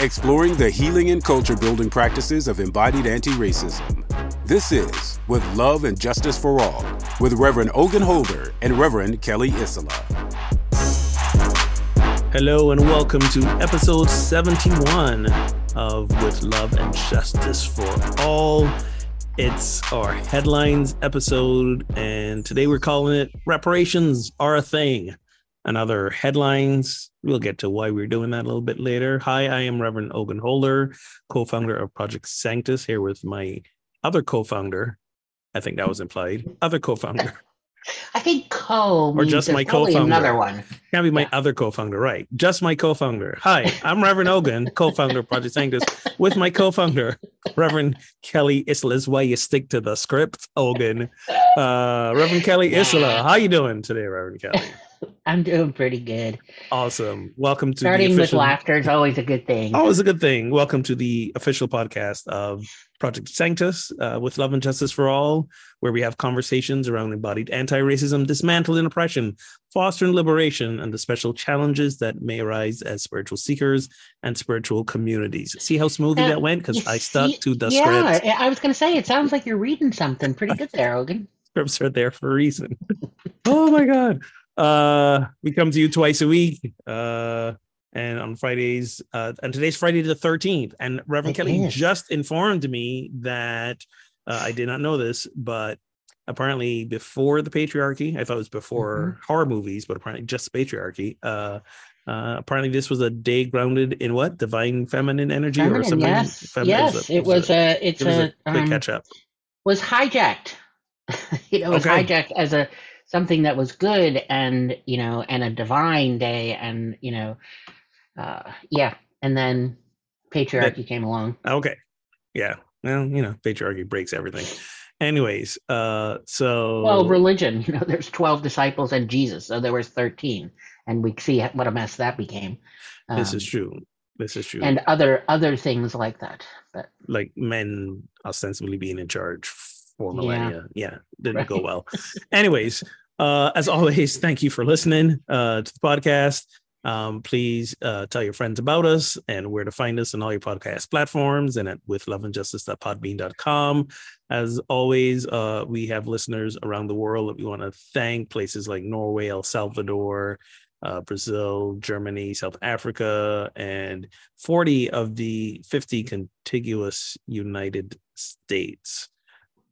exploring the healing and culture building practices of embodied anti racism. This is With Love and Justice for All with Reverend Ogun Holder and Reverend Kelly Isola. Hello, and welcome to episode 71 of With Love and Justice for All. It's our headlines episode, and today we're calling it Reparations Are a Thing and other headlines. We'll get to why we're doing that a little bit later. Hi, I am Reverend Ogun Holder, co founder of Project Sanctus, here with my other co founder. I think that was implied. Other co founder. I think co or just my co-founder. Another one can't be my yeah. other co-founder, right? Just my co-founder. Hi, I'm Reverend Ogun, co-founder of Project Sanctus, with my co-founder Reverend Kelly Isola. Why you stick to the script, Ogun. Uh, Reverend Kelly Isola, how you doing today, Reverend Kelly? I'm doing pretty good. Awesome. Welcome to starting official... with laughter is always a good thing. Always a good thing. Welcome to the official podcast of Project Sanctus uh, with Love and Justice for All, where we have conversations around embodied anti-racism, dismantling oppression, fostering liberation, and the special challenges that may arise as spiritual seekers and spiritual communities. See how smoothly uh, that went because I stuck to the yeah, script. I was going to say it sounds like you're reading something pretty good there, Ogun. Scripts are there for a reason. oh my god. Uh, we come to you twice a week. Uh, and on Fridays, uh, and today's Friday the 13th. And Reverend it Kelly just informed me that uh, I did not know this, but apparently before the patriarchy, I thought it was before mm-hmm. horror movies, but apparently just patriarchy. Uh, uh, apparently, this was a day grounded in what divine feminine energy feminine, or something. Yes, yes, it was a, it's a, a um, catch up. Was hijacked. you know, it was okay. hijacked as a something that was good and you know and a divine day and you know uh yeah. And then patriarchy that, came along. Okay. Yeah. Well you know patriarchy breaks everything. Anyways uh so well religion you know there's 12 disciples and jesus so there was 13 and we see what a mess that became. Um, this is um, true. This is true. and other other things like that but like men ostensibly being in charge for millennia. Yeah, yeah didn't right. go well. Anyways, uh, as always, thank you for listening uh, to the podcast. Um, please uh, tell your friends about us and where to find us on all your podcast platforms and at with loveandjustice.podbean.com. As always, uh, we have listeners around the world that we want to thank places like Norway, El Salvador, uh, Brazil, Germany, South Africa, and 40 of the 50 contiguous United States.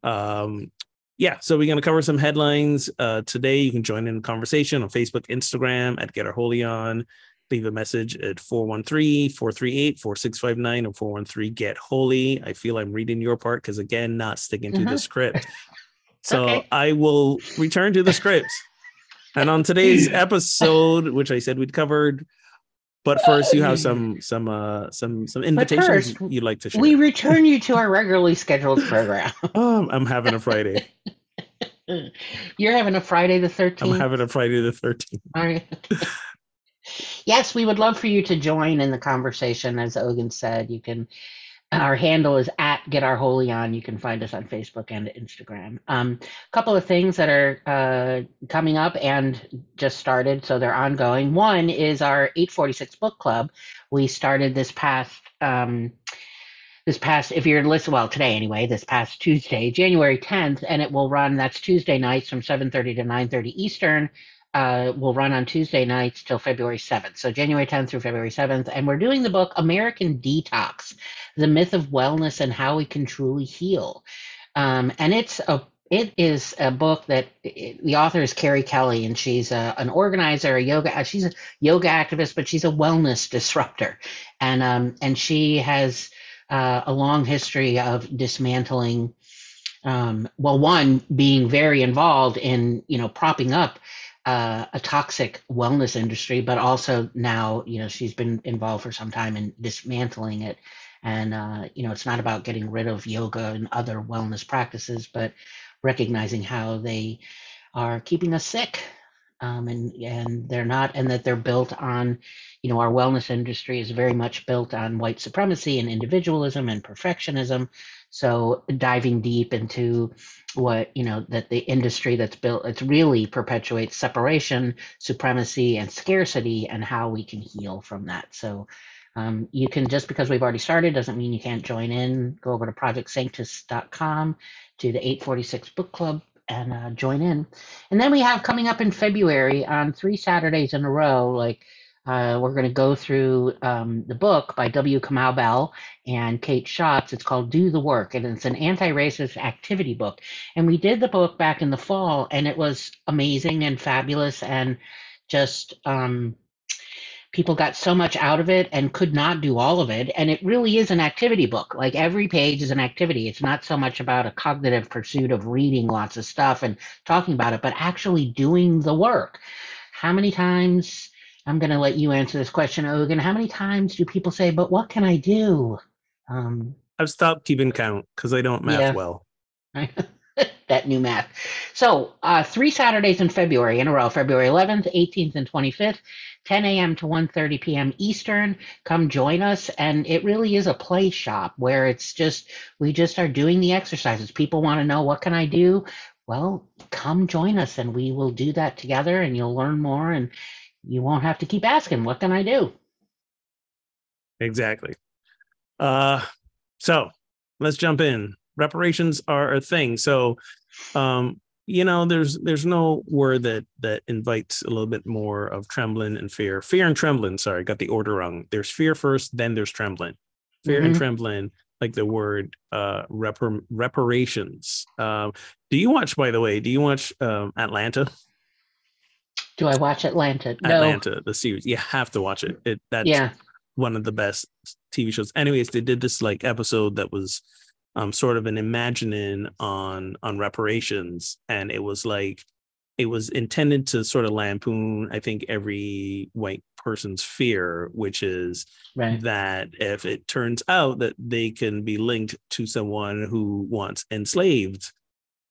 Um, yeah, so we're going to cover some headlines uh, today. You can join in the conversation on Facebook, Instagram at Get Our Holy On. Leave a message at 413 438 4659 or 413 Get Holy. I feel I'm reading your part because, again, not sticking to the mm-hmm. script. So okay. I will return to the scripts. and on today's episode, which I said we'd covered, but first, you have some some uh some some invitations first, you'd like to share. We return you to our regularly scheduled program. um, I'm having a Friday. You're having a Friday the 13th? I'm having a Friday the 13th. All right. yes, we would love for you to join in the conversation. As Ogun said, you can our handle is at Get Our Holy On. You can find us on Facebook and Instagram. A um, couple of things that are uh, coming up and just started, so they're ongoing. One is our 846 Book Club. We started this past. Um, this past, if you're listening, well, today anyway, this past Tuesday, January 10th, and it will run. That's Tuesday nights from 7:30 to 9:30 Eastern uh, will run on Tuesday nights till February 7th. So January 10th through February 7th. And we're doing the book American Detox The Myth of Wellness and How We Can Truly Heal. Um, and it's a it is a book that it, the author is Kerri Kelly, and she's a, an organizer, a yoga. She's a yoga activist, but she's a wellness disruptor, and um, and she has uh, a long history of dismantling. Um, well, one being very involved in you know propping up uh, a toxic wellness industry, but also now, you know, she's been involved for some time in dismantling it. And, uh, you know, it's not about getting rid of yoga and other wellness practices, but recognizing how they are keeping us sick. Um, and, and they're not, and that they're built on, you know, our wellness industry is very much built on white supremacy and individualism and perfectionism. So diving deep into what you know that the industry that's built it's really perpetuates separation, supremacy, and scarcity, and how we can heal from that. So um, you can just because we've already started doesn't mean you can't join in. Go over to projectsanctus.com to the 846 book club and uh, join in. And then we have coming up in February on three Saturdays in a row, like uh, we're going to go through um, the book by W. Kamau Bell and Kate Schatz. It's called Do the Work, and it's an anti racist activity book. And we did the book back in the fall, and it was amazing and fabulous, and just um, people got so much out of it and could not do all of it. And it really is an activity book. Like every page is an activity. It's not so much about a cognitive pursuit of reading lots of stuff and talking about it, but actually doing the work. How many times? I'm going to let you answer this question, Ogun. How many times do people say, "But what can I do"? Um, I've stopped keeping count because I don't math yeah. well. that new math. So, uh, three Saturdays in February in a row: February 11th, 18th, and 25th, 10 a.m. to 1:30 p.m. Eastern. Come join us, and it really is a play shop where it's just we just are doing the exercises. People want to know what can I do. Well, come join us, and we will do that together, and you'll learn more and you won't have to keep asking, what can I do? Exactly. Uh, so let's jump in. Reparations are a thing. So, um, you know, there's there's no word that that invites a little bit more of trembling and fear. Fear and trembling. Sorry, got the order wrong. There's fear first, then there's trembling. Fear mm-hmm. and trembling, like the word uh, repar- reparations. Um, do you watch? By the way, do you watch um, Atlanta? Do I watch Atlanta? No. Atlanta, the series. You have to watch it. It that's yeah. one of the best TV shows. Anyways, they did this like episode that was um sort of an imagining on on reparations, and it was like it was intended to sort of lampoon, I think, every white person's fear, which is right. that if it turns out that they can be linked to someone who wants enslaved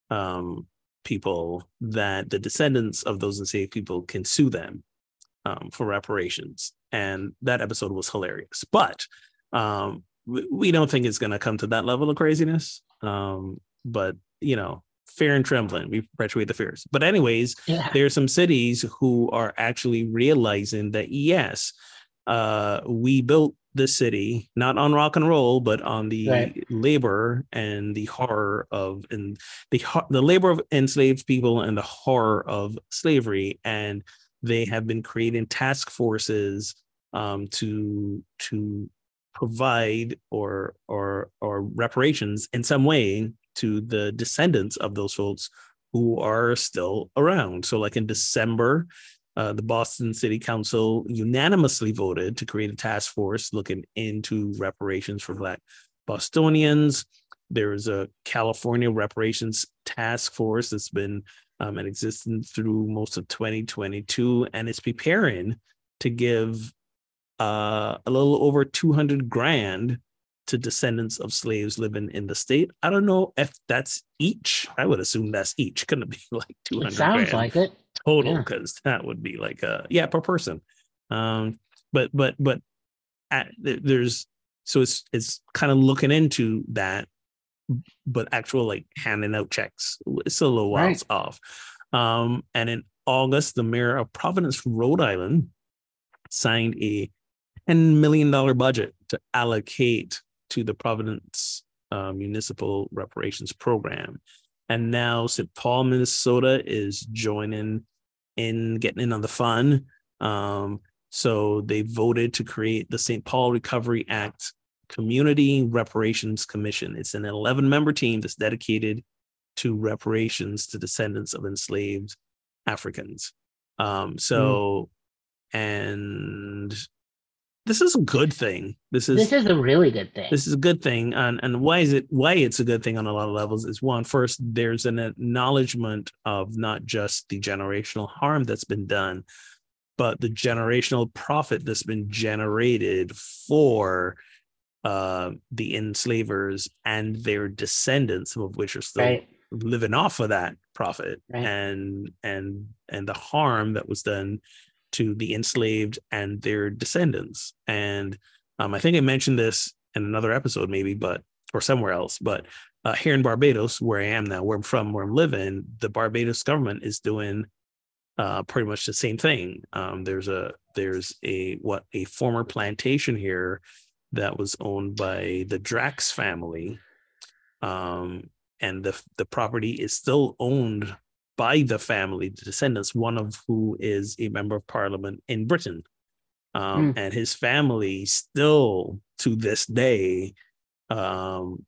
um people that the descendants of those enslaved people can sue them um, for reparations. And that episode was hilarious. But um, we, we, don't think it's going to come to that level of craziness. Um, but, you know, fear and trembling, we perpetuate the fears. But, anyways, yeah. there are some cities who are actually realizing that, yes, uh, we built the city, not on rock and roll, but on the right. labor and the horror of and the the labor of enslaved people and the horror of slavery. And they have been creating task forces um, to to provide or or or reparations in some way to the descendants of those folks who are still around. So, like in December, uh, the Boston City Council unanimously voted to create a task force looking into reparations for Black Bostonians. There is a California reparations task force that's been um, in existence through most of 2022, and it's preparing to give uh, a little over 200 grand to descendants of slaves living in the state. I don't know if that's each. I would assume that's each. Couldn't be like two hundred. Sounds like it total because yeah. that would be like a yeah per person. Um, but but but at, there's so it's it's kind of looking into that, but actual like handing out checks, it's a little while right. off. Um, and in August, the mayor of Providence, Rhode Island, signed a $10 million budget to allocate to the Providence uh, Municipal Reparations Program. And now St. Paul, Minnesota is joining in getting in on the fun. Um, so they voted to create the St. Paul Recovery Act Community Reparations Commission. It's an 11 member team that's dedicated to reparations to descendants of enslaved Africans. Um, so, mm. and this is a good thing. This is this is a really good thing. This is a good thing, and and why is it why it's a good thing on a lot of levels is one first there's an acknowledgement of not just the generational harm that's been done, but the generational profit that's been generated for uh, the enslavers and their descendants, some of which are still right. living off of that profit, right. and and and the harm that was done to the enslaved and their descendants. And um, I think I mentioned this in another episode, maybe, but or somewhere else. But uh, here in Barbados, where I am now, where I'm from, where I'm living, the Barbados government is doing uh, pretty much the same thing. Um, there's a there's a what a former plantation here that was owned by the Drax family, um, and the the property is still owned by the family, the descendants, one of who is a member of parliament in Britain. Um, mm. And his family still to this day um,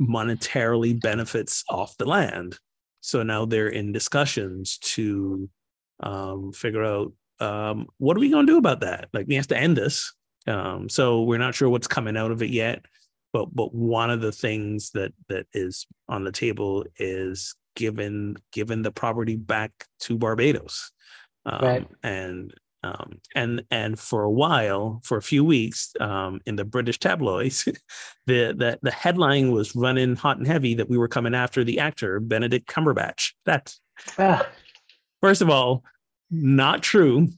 monetarily benefits off the land. So now they're in discussions to um, figure out um, what are we going to do about that? Like, we have to end this. Um, so we're not sure what's coming out of it yet. But, but one of the things that that is on the table is given given the property back to Barbados. Um, right. And um, and and for a while, for a few weeks, um, in the British tabloids, the, the the headline was running hot and heavy that we were coming after the actor Benedict Cumberbatch. That's ah. first of all not true.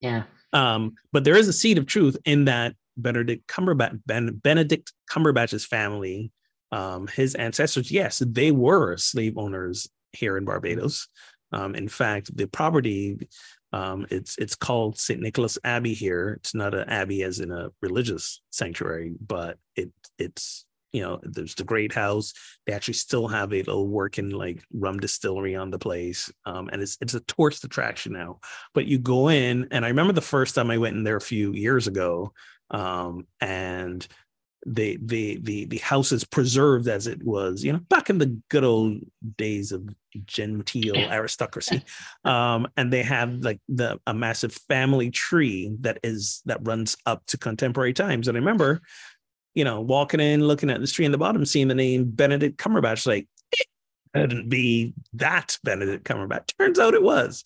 Yeah. Um, but there is a seed of truth in that Benedict Cumberbatch, ben, Benedict Cumberbatch's family um, his ancestors, yes, they were slave owners here in Barbados. Um, in fact, the property um, it's it's called St. Nicholas Abbey here. It's not an abbey as in a religious sanctuary, but it it's you know there's the great house. They actually still have a little working like rum distillery on the place, um, and it's it's a tourist attraction now. But you go in, and I remember the first time I went in there a few years ago, um, and the the the the house is preserved as it was you know back in the good old days of genteel aristocracy um and they have like the a massive family tree that is that runs up to contemporary times. And i remember you know walking in looking at the tree in the bottom seeing the name benedict cumberbatch like it couldn't be that benedict cumberbatch. Turns out it was.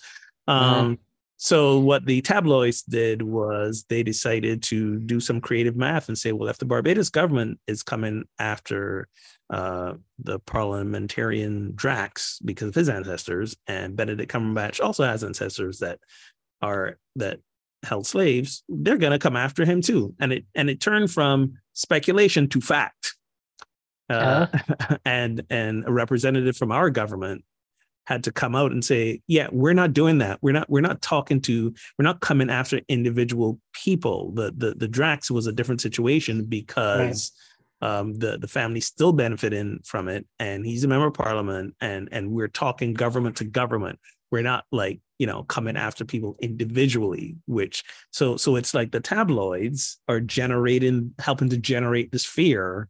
Um so what the tabloids did was they decided to do some creative math and say, well, if the Barbados government is coming after uh, the parliamentarian Drax because of his ancestors, and Benedict Cumberbatch also has ancestors that are that held slaves, they're gonna come after him too. And it and it turned from speculation to fact. Uh, uh-huh. and and a representative from our government had to come out and say, yeah, we're not doing that. We're not, we're not talking to, we're not coming after individual people. The the the Drax was a different situation because right. um, the the family still benefiting from it, and he's a member of parliament, and and we're talking government to government. We're not like you know coming after people individually. Which so so it's like the tabloids are generating, helping to generate this fear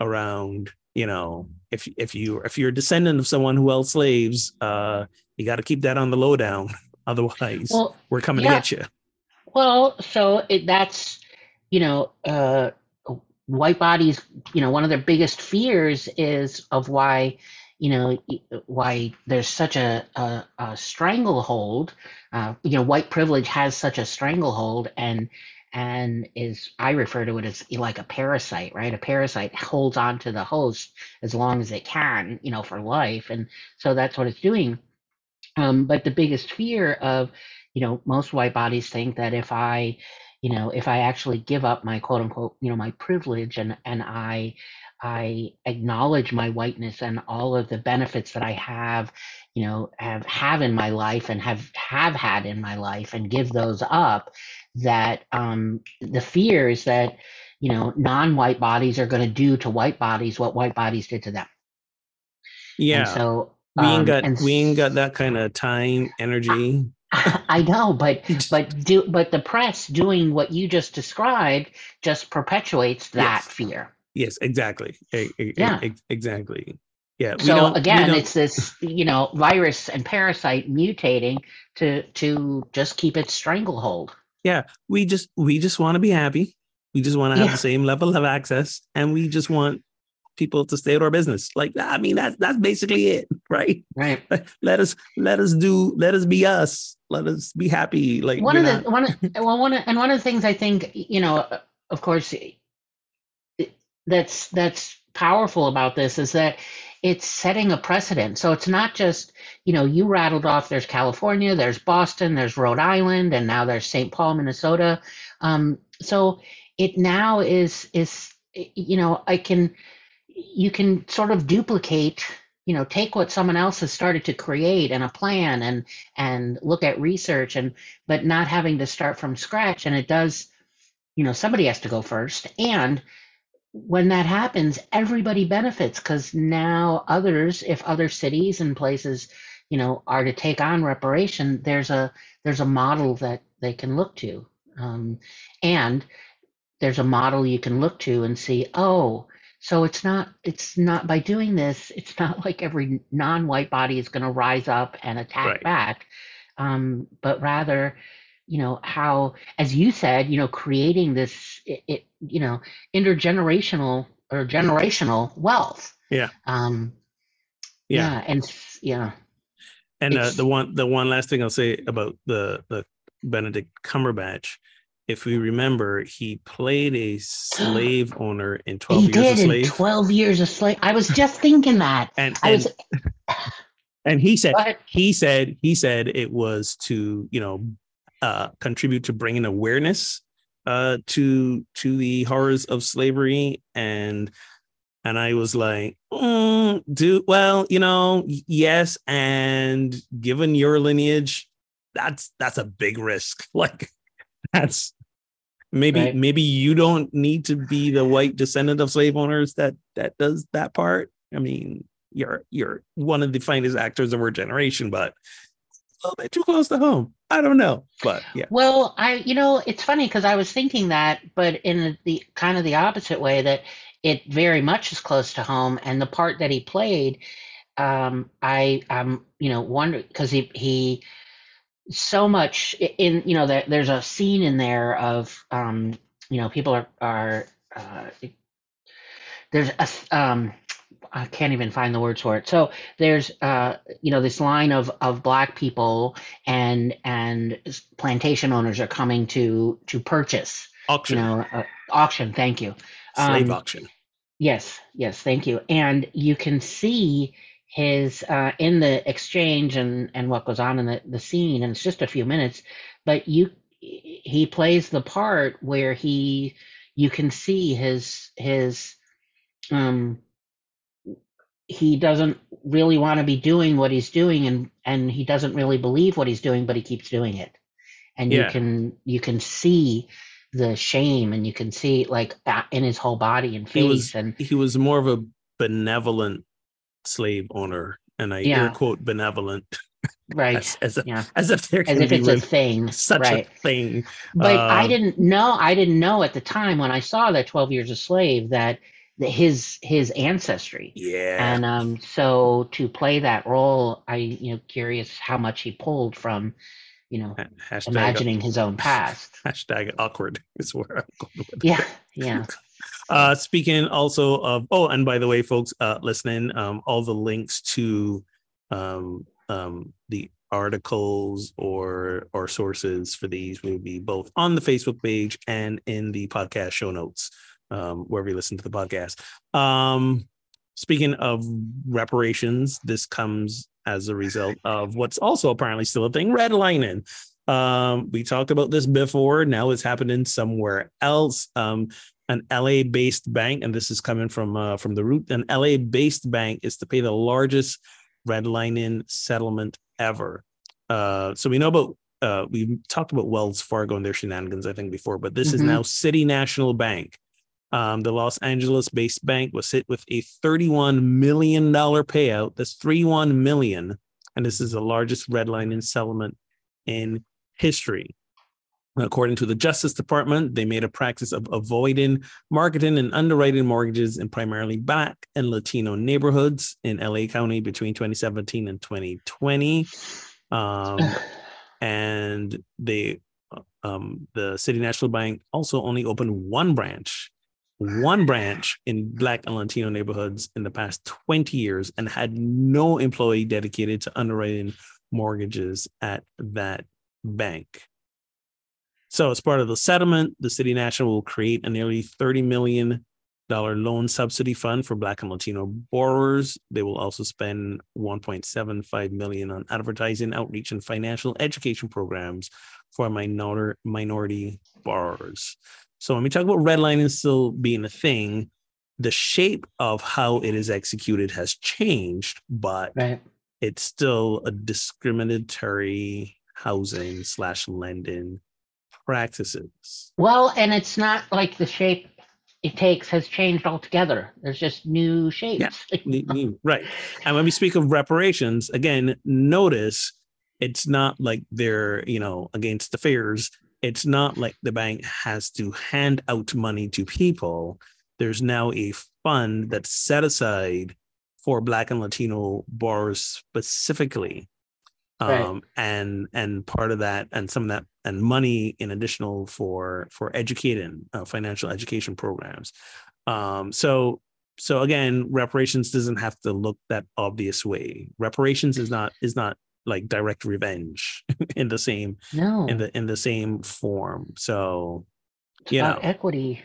around you know if if you if you're a descendant of someone who held slaves uh you got to keep that on the lowdown otherwise well, we're coming yeah. to get you well so it, that's you know uh white bodies you know one of their biggest fears is of why you know why there's such a, a, a stranglehold uh, you know white privilege has such a stranglehold and and is I refer to it as like a parasite, right? A parasite holds on to the host as long as it can, you know, for life, and so that's what it's doing. Um, but the biggest fear of, you know, most white bodies think that if I, you know, if I actually give up my quote unquote, you know, my privilege and and I I acknowledge my whiteness and all of the benefits that I have, you know, have have in my life and have have had in my life, and give those up. That um, the fear is that you know non-white bodies are going to do to white bodies what white bodies did to them. Yeah. And so we ain't um, got we ain't got that kind of time, energy. I, I know, but but do but the press doing what you just described just perpetuates that yes. fear. Yes, exactly. yeah, exactly. Yeah. So again, it's this you know virus and parasite mutating to to just keep its stranglehold. Yeah, we just we just want to be happy. We just want to have yeah. the same level of access, and we just want people to stay at our business. Like I mean, that's that's basically it, right? Right. Let us let us do let us be us. Let us be happy. Like one of the one of, well one of, and one of the things I think you know, of course, that's that's powerful about this is that it's setting a precedent. So it's not just, you know, you rattled off there's California, there's Boston, there's Rhode Island, and now there's St. Paul, Minnesota. Um, so it now is is you know, I can you can sort of duplicate you know take what someone else has started to create and a plan and and look at research and but not having to start from scratch and it does you know somebody has to go first and when that happens, everybody benefits because now others, if other cities and places, you know, are to take on reparation, there's a there's a model that they can look to, um, and there's a model you can look to and see. Oh, so it's not it's not by doing this. It's not like every non-white body is going to rise up and attack right. back, um, but rather you know how as you said you know creating this it, it, you know intergenerational or generational wealth. Yeah. Um yeah, yeah and yeah. And uh, the one the one last thing i'll say about the the benedict cumberbatch if we remember he played a slave owner in 12 he years did a slave. In 12 years a slave. I was just thinking that. And, and, was... and he said he said he said it was to you know uh, contribute to bringing awareness uh, to to the horrors of slavery and and I was like, mm, do well, you know, yes, and given your lineage, that's that's a big risk. Like that's maybe right. maybe you don't need to be the white descendant of slave owners that that does that part. I mean, you're you're one of the finest actors of our generation, but a little bit too close to home. I don't know, but yeah. Well, I you know it's funny because I was thinking that, but in the kind of the opposite way that it very much is close to home, and the part that he played, um, I I'm you know wonder because he he so much in you know there, there's a scene in there of um you know people are are uh, there's a um I can't even find the words for it. So there's uh, you know this line of of black people and and plantation owners are coming to to purchase auction. You know, uh, auction. Thank you. Slave um, auction. Yes, yes, thank you. And you can see his uh, in the exchange and and what goes on in the, the scene, and it's just a few minutes, but you he plays the part where he you can see his his um he doesn't really want to be doing what he's doing and and he doesn't really believe what he's doing but he keeps doing it and yeah. you can you can see the shame and you can see like in his whole body and face he was, and he was more of a benevolent slave owner and i yeah. air quote benevolent right as, as, a, yeah. as if there as if it's a thing such right. a thing but i um, didn't know i didn't know at the time when i saw that 12 years a slave that his his ancestry. Yeah. And um so to play that role, I you know curious how much he pulled from, you know, hashtag imagining his own past. Hashtag awkward is where I'm going with Yeah, yeah. uh speaking also of oh, and by the way, folks uh listening, um all the links to um um the articles or or sources for these will be both on the Facebook page and in the podcast show notes, um, wherever you listen to the podcast. Um, speaking of reparations, this comes as a result of what's also apparently still a thing, redlining. Um, we talked about this before. Now it's happening somewhere else. Um, an LA-based bank, and this is coming from uh, from the root. An LA-based bank is to pay the largest redlining settlement ever. Uh, so we know about uh, we talked about Wells Fargo and their shenanigans, I think, before, but this mm-hmm. is now City National Bank. Um, the Los Angeles-based bank was hit with a $31 million payout. That's 31 million, and this is the largest redlining settlement in history. According to the Justice Department, they made a practice of avoiding marketing and underwriting mortgages in primarily Black and Latino neighborhoods in LA County between 2017 and 2020. Um, and they, um, the City National Bank also only opened one branch, one branch in Black and Latino neighborhoods in the past 20 years and had no employee dedicated to underwriting mortgages at that bank. So, as part of the settlement, the City National will create a nearly $30 million loan subsidy fund for Black and Latino borrowers. They will also spend 1.75 million on advertising, outreach, and financial education programs for minor, minority borrowers. So, when we talk about redlining still being a thing, the shape of how it is executed has changed, but right. it's still a discriminatory housing slash lending practices. Well, and it's not like the shape it takes has changed altogether. There's just new shapes. Yeah, right. And when we speak of reparations, again, notice it's not like they're, you know, against the fears. It's not like the bank has to hand out money to people. There's now a fund that's set aside for Black and Latino borrowers specifically. Um, and and part of that and some of that and money in additional for for educating uh, financial education programs. Um, so so again reparations doesn't have to look that obvious way. Reparations is not is not like direct revenge in the same no. in the in the same form so it's you know. equity.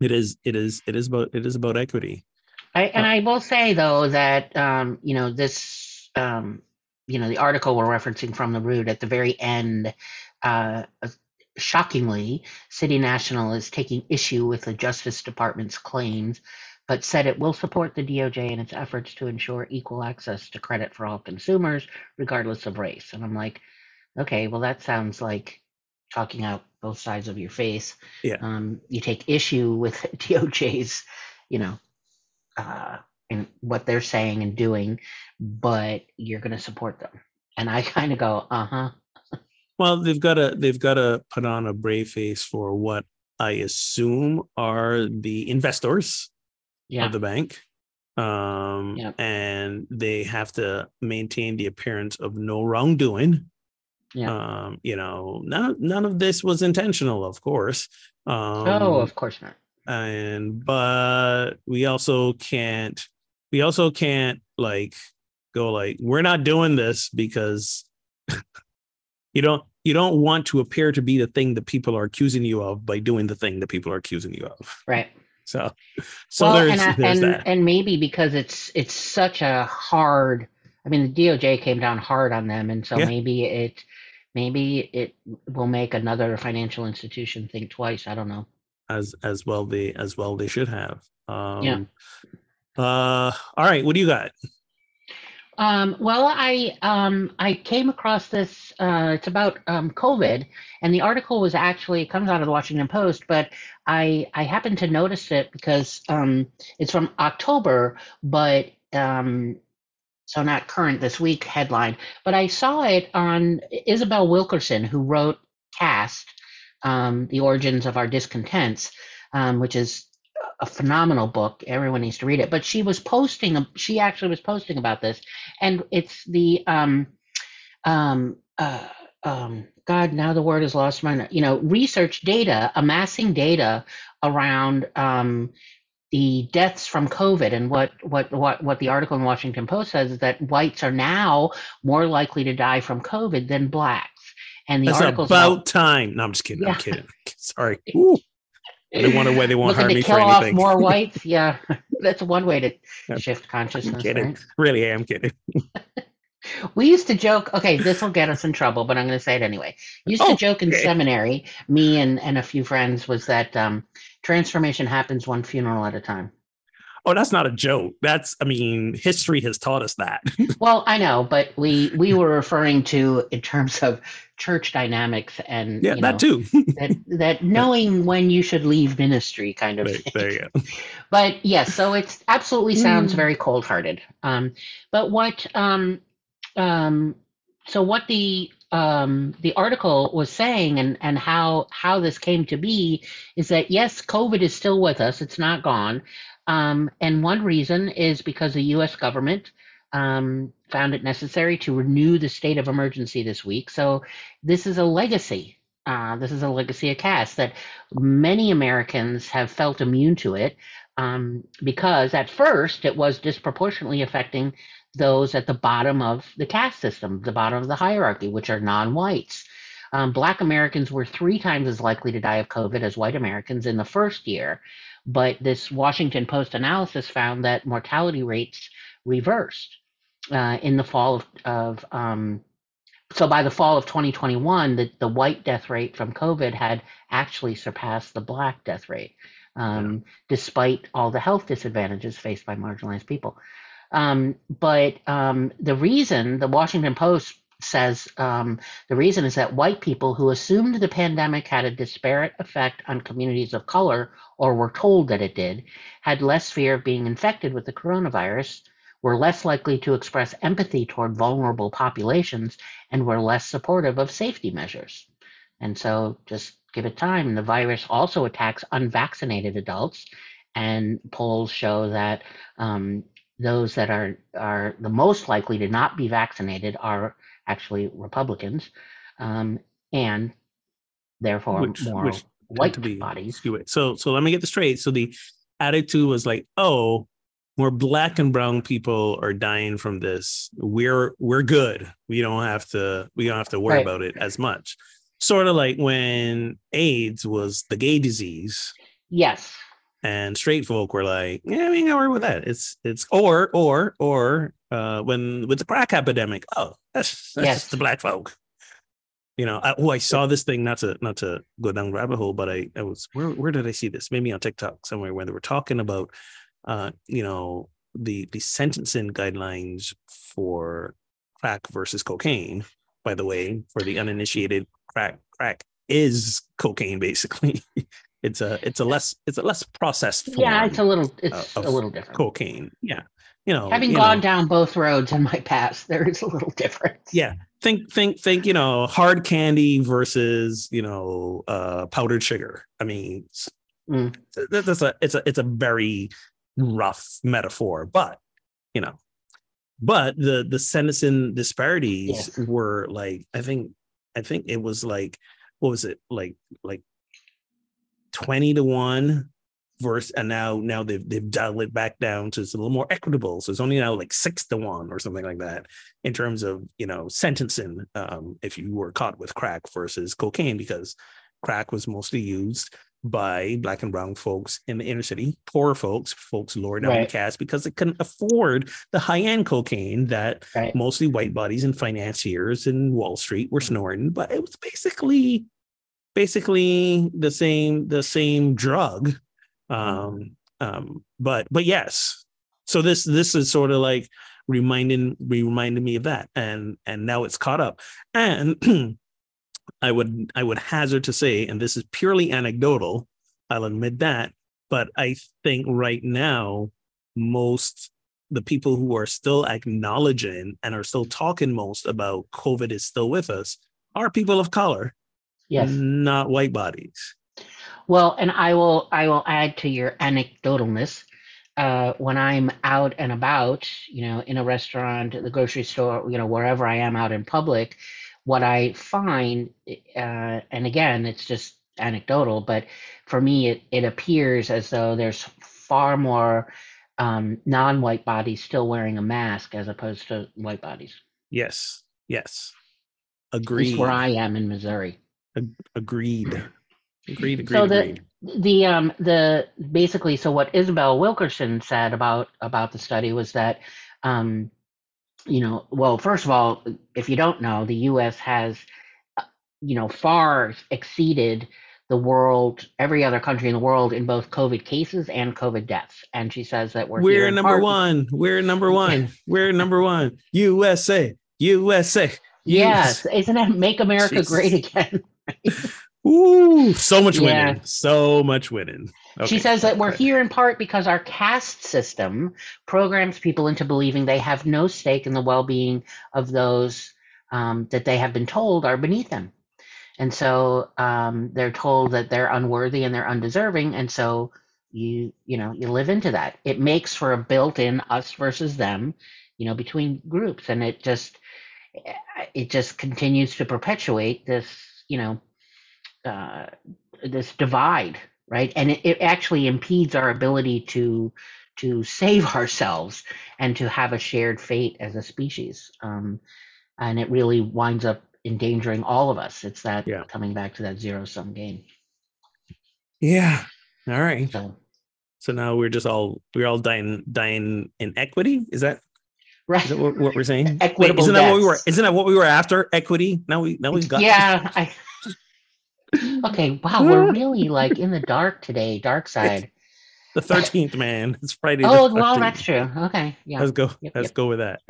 It is it is it is about it is about equity. I, and uh, I will say though that um, you know this um, you know the article we're referencing from the root at the very end uh, shockingly city national is taking issue with the justice department's claims but said it will support the doj in its efforts to ensure equal access to credit for all consumers regardless of race and i'm like okay well that sounds like talking out both sides of your face yeah um, you take issue with doj's you know uh, and what they're saying and doing, but you're going to support them. And I kind of go, uh huh. Well, they've got to they've got to put on a brave face for what I assume are the investors yeah. of the bank. Um, and they have to maintain the appearance of no wrongdoing. Yeah. Um, you know, none none of this was intentional, of course. Um, oh, of course not. And but we also can't we also can't like go like we're not doing this because you don't you don't want to appear to be the thing that people are accusing you of by doing the thing that people are accusing you of right so so well, there's, and, there's and, that. and maybe because it's it's such a hard i mean the doj came down hard on them and so yeah. maybe it maybe it will make another financial institution think twice i don't know as as well they as well they should have um yeah uh, all right, what do you got? Um, well, I um, I came across this. Uh, it's about um, COVID, and the article was actually it comes out of the Washington Post, but I I happened to notice it because um, it's from October, but um, so not current this week headline. But I saw it on Isabel Wilkerson, who wrote Caste: um, the origins of our discontents, which is a phenomenal book. Everyone needs to read it. But she was posting, she actually was posting about this, and it's the um, um, uh, um, God. Now the word is lost my. You know, research data, amassing data around um, the deaths from COVID and what, what what what the article in Washington Post says is that whites are now more likely to die from COVID than blacks. And the article about, about time. No, I'm just kidding. Yeah. I'm kidding. Sorry. Ooh. They wonder why they won't hire to me kill for off anything. more whites. Yeah, that's one way to I'm shift consciousness. I'm kidding. right? Really, I am kidding. We used to joke. Okay, this will get us in trouble, but I'm going to say it anyway. Used to Oh, joke in okay. seminary, me and and a few friends, was that um, transformation happens one funeral at a time. Oh, that's not a joke. That's, I mean, history has taught us that. Well, I know, but we we were referring to in terms of church dynamics and yeah, you know, that too. that that knowing when you should leave ministry, kind of. there, thing. there you go. But yes, so it's absolutely sounds Mm. very cold-hearted. Um, but what um, um, so what the um, the article was saying and and how how this came to be is that yes, COVID is still with us; it's not gone. Um, and one reason is because the U.S. government um, found it necessary to renew the state of emergency this week. So this is a legacy. Uh, this is a legacy of caste that many Americans have felt immune to it um, because at first it was disproportionately affecting those at the bottom of the caste system, the bottom of the hierarchy, which are non whites. Um, Black Americans were three times as likely to die of COVID as white Americans in the first year. But this Washington Post analysis found that mortality rates reversed uh, in the fall of, of um, so by the fall of 2021, the, the white death rate from COVID had actually surpassed the black death rate, um, despite all the health disadvantages faced by marginalized people. Um, but um, the reason the Washington Post says um, the reason is that white people who assumed the pandemic had a disparate effect on communities of color or were told that it did had less fear of being infected with the coronavirus were less likely to express empathy toward vulnerable populations and were less supportive of safety measures. And so just give it time. The virus also attacks unvaccinated adults, and polls show that um, those that are, are the most likely to not be vaccinated are actually Republicans, um, and therefore Which- more which white bodies. skew it. So so let me get this straight. So the attitude was like, oh, more black and brown people are dying from this. We're we're good. We don't have to we don't have to worry Right. about it as much. Sort of like when AIDS was the gay disease Yes. And straight folk were like, yeah, we gotta worry with that. It's it's or or or uh when with the crack epidemic, oh, that's that's Yes. the black folk. You know, I, oh, I saw this thing. Not to not to go down rabbit hole, but I I was where where did I see this? Maybe on TikTok somewhere where they were talking about, uh, you know, the the sentencing guidelines for crack versus cocaine. By the way, for the uninitiated, crack crack is cocaine basically. it's a it's a less it's a less processed form Yeah, it's a little it's a little different. cocaine. Yeah, you know, Having you gone know, down both roads in my past, there is a little difference. Yeah, think think think you know hard candy versus you know uh powdered sugar i mean it's- Mm. that's a it's a it's a very rough metaphor but you know but the the sentencing disparities Yes. were like i think i think it was like what was it like like 20 to 1 verse and now now they've they've dialed it back down to it's a little more equitable so it's only now like six to one or something like that in terms of you know sentencing um if you were caught with crack versus cocaine because crack was mostly used by black and brown folks in the inner city poor folks folks lower down the Right. caste because they couldn't afford the high-end cocaine that Right. mostly white bodies and financiers in wall street were snorting but it was basically basically the same the same drug. Um um but but yes. So this this is sort of like reminding reminding me of that. And and now it's caught up. And i would i would hazard to say and this is purely anecdotal i'll admit that but i think right now most the people who are still acknowledging and are still talking most about covid is still with us are people of color Yes. not white bodies Well, and I will I will add to your anecdotalness. Uh, when I'm out and about, you know, in a restaurant, the grocery store, you know, wherever I am out in public, what I find, uh, and again, it's just anecdotal, but for me, it, it appears as though there's far more um, non-white bodies still wearing a mask as opposed to white bodies. Yes. Yes. Agreed. where I am in Missouri. Agreed. Agreed. Agreed. So the agreed. the um the basically so what Isabel Wilkerson said about about the study was that um you know well first of all if you don't know the U.S. has uh, you know far exceeded the world, every other country in the world in both COVID cases and COVID deaths. And she says that we're we're number part- one. We're number one. we're number one. USA, USA. Yes, isn't that make America Jesus. great again? Ooh, so much yeah. winning. So much winning. Okay. She says that we're here in part because our caste system programs people into believing they have no stake in the well being of those um, that they have been told are beneath them. And so um, they're told that they're unworthy and they're undeserving. And so you, you know, you live into that. It makes for a built in us versus them, you know, between groups. And it just, it just continues to perpetuate this, you know, uh, this divide, right? And it, it actually impedes our ability to to save ourselves and to have a shared fate as a species. Um, and it really winds up endangering all of us. It's that yeah. coming back to that zero sum game. Yeah. All right. So, so now we're just all we're all dying dying in equity. Is that right? Is that what, what we're saying? Equitable. Wait, isn't that what we were? Isn't that what we were after? Equity. Now we now we've got. Yeah. I, okay. Wow. We're really like in the dark today. Dark side. The thirteenth, man. It's Friday. Oh well, that's true. Okay. Yeah. Let's go. Yep, let's yep. go with that.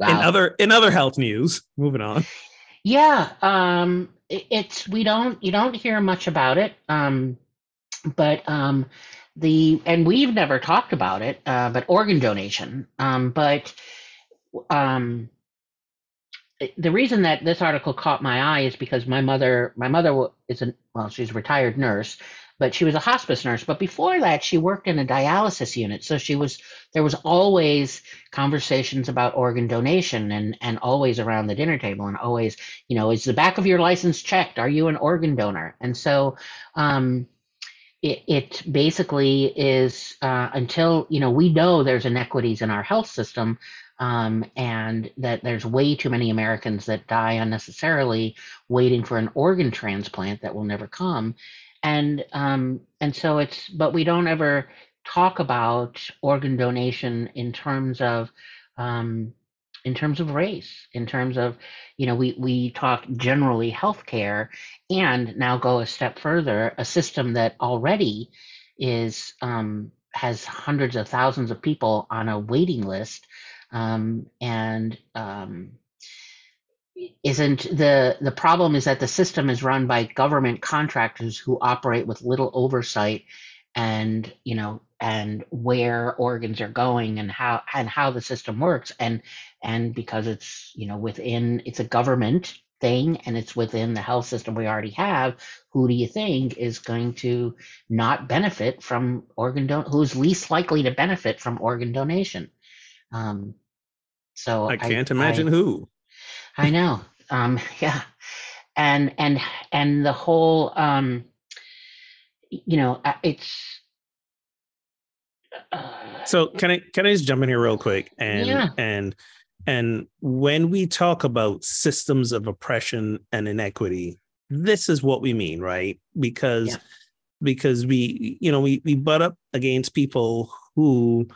Wow. In other in other health news, moving on. Yeah, um, it, it's we don't you don't hear much about it, um, but um, the and we've never talked about it, uh, but organ donation. Um, but um, the reason that this article caught my eye is because my mother my mother is a well she's a retired nurse but she was a hospice nurse. But before that, she worked in a dialysis unit. So she was there was always conversations about organ donation and and always around the dinner table and always, you know, is the back of your license checked? Are you an organ donor? And so um it, it basically is uh, until you know we know there's inequities in our health system um, and that there's way too many Americans that die unnecessarily waiting for an organ transplant that will never come. And um, and so it's but we don't ever talk about organ donation in terms of um, in terms of race in terms of you know we we talk generally healthcare and now go a step further a system that already is um, has hundreds of thousands of people on a waiting list um, and um, isn't the the problem is that the system is run by government contractors who operate with little oversight and you know and where organs are going and how and how the system works and and because it's you know within it's a government thing and it's within the health system we already have who do you think is going to not benefit from organ don who's least likely to benefit from organ donation um so i can't I, imagine I, who I know. Um, yeah, and and and the whole, um, you know, uh, it's. So can I can I just jump in here real quick and yeah. and and when we talk about systems of oppression and inequity, this is what we mean, right? Because yeah. because we you know we we butt up against people who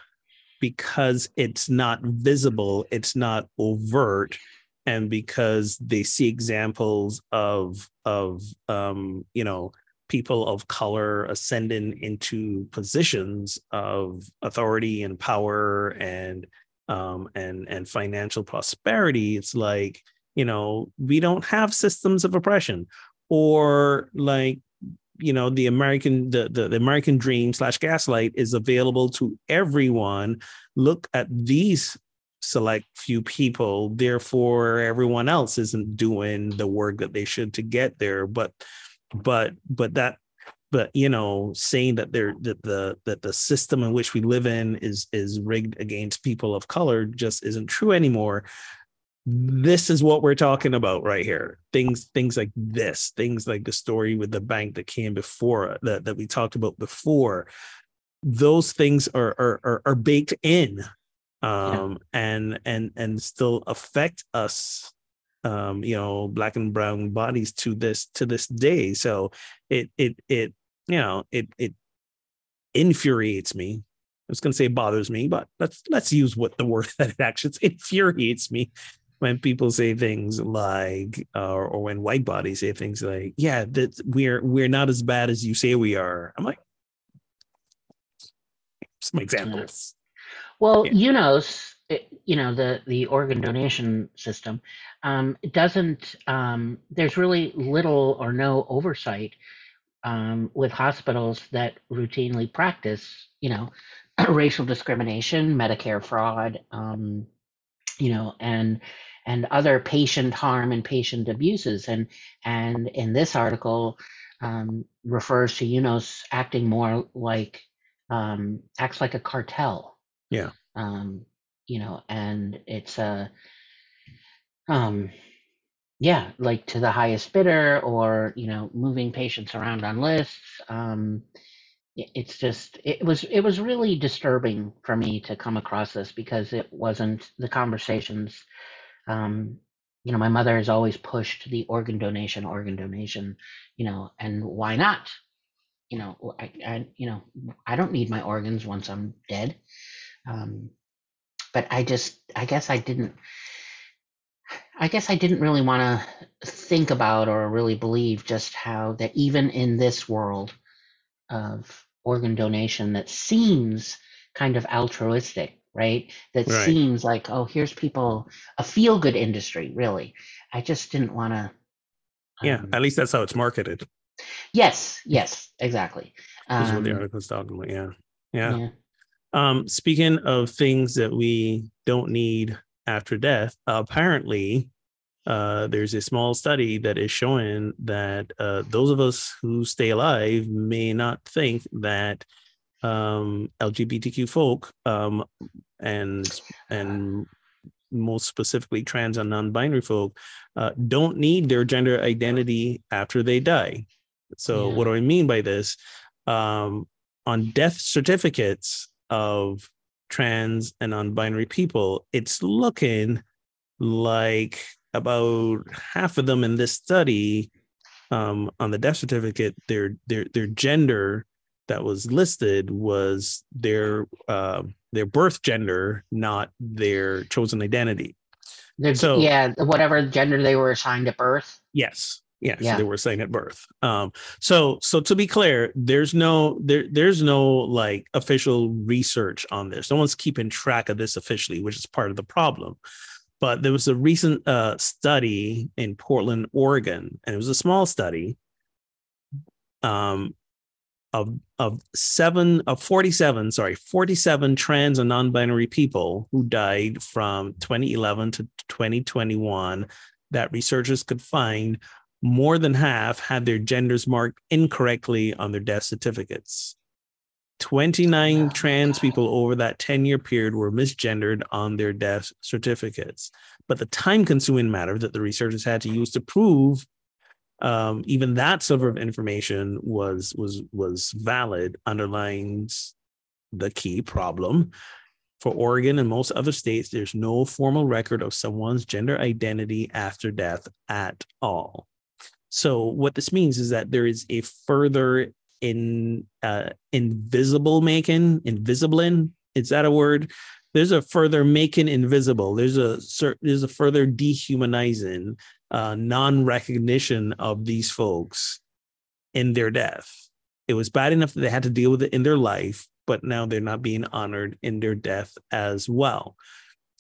because it's not visible, it's not overt, and because they see examples of of um, you know people of color ascending into positions of authority and power and um, and and financial prosperity it's like you know we don't have systems of oppression. Or like you know the american the, the, the american dream slash gaslight is available to everyone. Look at these select few people. Therefore everyone else isn't doing the work that they should to get there. But but but that but you know saying that there that the that the system in which we live in is is rigged against people of color just isn't true anymore. This is what we're talking about right here. Things things like this things like the story with the bank that came before that, that we talked about before. Those things are are are, are baked in um yeah. and and and still affect us um you know black and brown bodies to this to this day so it it it you know it it infuriates me I was going to say bothers me, but let's let's use what the word that it actually infuriates me when people say things like, uh, or when white bodies say things like, "Yeah, that we're we're not as bad as you say we are." I'm like, some examples. Well, yeah. UNOS, you know, the the organ donation system, um, doesn't. Um, there's really little or no oversight um, with hospitals that routinely practice, you know, racial discrimination, Medicare fraud, um, you know, and and other patient harm and patient abuses. And and in this article, um, refers to UNOS acting more like um, acts like a cartel. Yeah. Um, you know, and it's a um, yeah, like to the highest bidder, or you know, moving patients around on lists. Um, it's just it was it was really disturbing for me to come across this because it wasn't the conversations um, you know my mother has always pushed the organ donation organ donation you know and why not you know i, I you know i don't need my organs once i'm dead um, but i just i guess i didn't i guess i didn't really want to think about or really believe just how that even in this world of organ donation that seems kind of altruistic, right? That right. seems like, oh, here's people, a feel good industry, really. I just didn't want to. Um, yeah, at least that's how it's marketed. Yes, yes, exactly. Um, what the um, article's talking about. Yeah. yeah. Yeah. Um, speaking of things that we don't need after death, apparently uh, there's a small study that is showing that uh, those of us who stay alive may not think that um, LGBTQ folk um, and and most specifically trans and non-binary folk uh, don't need their gender identity after they die. So yeah. what do I mean by this? Um, on death certificates of trans and non-binary people, it's looking like about half of them in this study um, on the death certificate, their their their gender that was listed was their uh, their birth gender, not their chosen identity. Their, so yeah, whatever gender they were assigned at birth. Yes. Yes, yeah. they were saying at birth. Um, so so to be clear, there's no there there's no like official research on this. No one's keeping track of this officially, which is part of the problem but there was a recent uh, study in Portland, Oregon, and it was a small study um, of of seven of 47, sorry, 47 trans and non-binary people who died from 2011 to 2021 that researchers could find more than half had their genders marked incorrectly on their death certificates. 29 trans people over that 10 year period were misgendered on their death certificates. But the time consuming matter that the researchers had to use to prove um, even that sort of information was was was valid underlines the key problem for Oregon and most other states there's no formal record of someone's gender identity after death at all so what this means is that there is a further in uh, invisible making, invisibling. Is that a word? There's a further making invisible. There's a there's a further dehumanizing, uh, non-recognition of these folks in their death. It was bad enough that they had to deal with it in their life, but now they're not being honored in their death as well.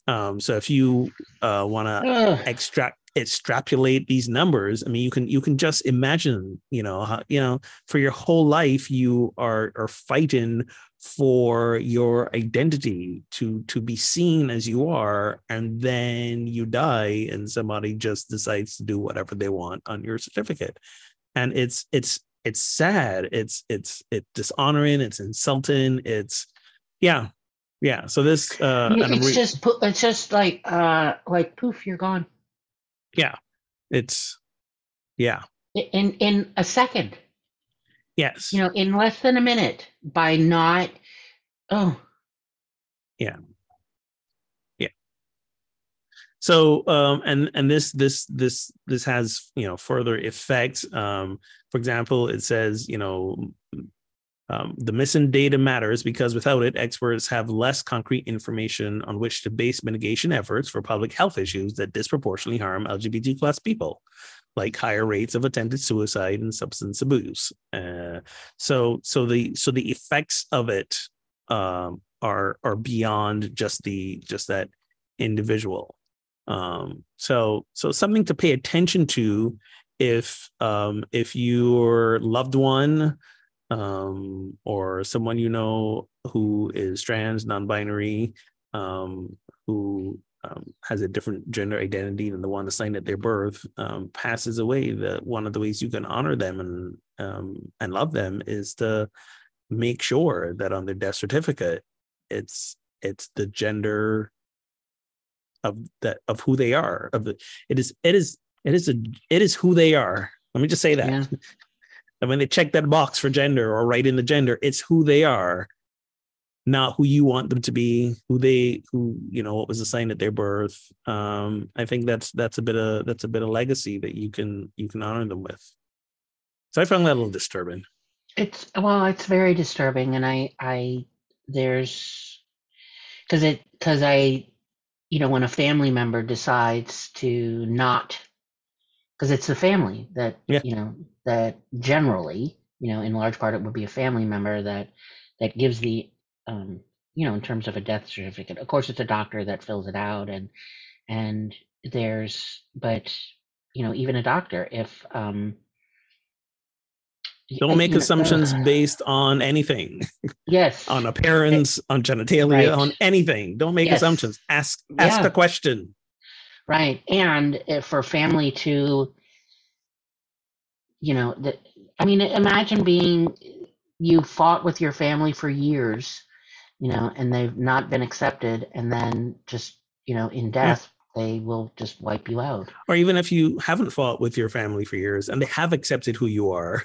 Um, so if you uh, want to extract extrapolate these numbers i mean you can you can just imagine you know how, you know for your whole life you are are fighting for your identity to to be seen as you are and then you die and somebody just decides to do whatever they want on your certificate and it's it's it's sad it's it's it's dishonoring it's insulting it's yeah yeah. So this uh, it's re- just it's just like uh like poof, you're gone. Yeah, it's yeah. In in a second. Yes. You know, in less than a minute by not. Oh. Yeah. Yeah. So um and and this this this this has you know further effects. Um, for example, it says you know um, the missing data matters because without it, experts have less concrete information on which to base mitigation efforts for public health issues that disproportionately harm LGBT plus people, like higher rates of attempted suicide and substance abuse. Uh, so, so the so the effects of it um, are are beyond just the just that individual. Um, so so something to pay attention to if um, if your loved one um, or someone you know who is trans, non-binary, um, who um, has a different gender identity than the one assigned at their birth, um, passes away, that one of the ways you can honor them and um, and love them is to make sure that on their death certificate, it's it's the gender of that of who they are. Of the it is it is it is a it is who they are. Let me just say that. Yeah. And when they check that box for gender or write in the gender, it's who they are, not who you want them to be, who they who, you know, what was assigned at their birth. Um, I think that's that's a bit of that's a bit of legacy that you can you can honor them with. So I found that a little disturbing. It's well, it's very disturbing, and I I there's because it because I you know when a family member decides to not because it's the family that yeah. you know that generally you know in large part it would be a family member that that gives the um you know in terms of a death certificate of course it's a doctor that fills it out and and there's but you know even a doctor if um don't make assumptions uh, based on anything yes on appearance on genitalia right. on anything don't make yes. assumptions ask ask yeah. the question Right. And for family to, you know, that, I mean, imagine being, you fought with your family for years, you know, and they've not been accepted. And then just, you know, in death, yeah. they will just wipe you out. Or even if you haven't fought with your family for years and they have accepted who you are,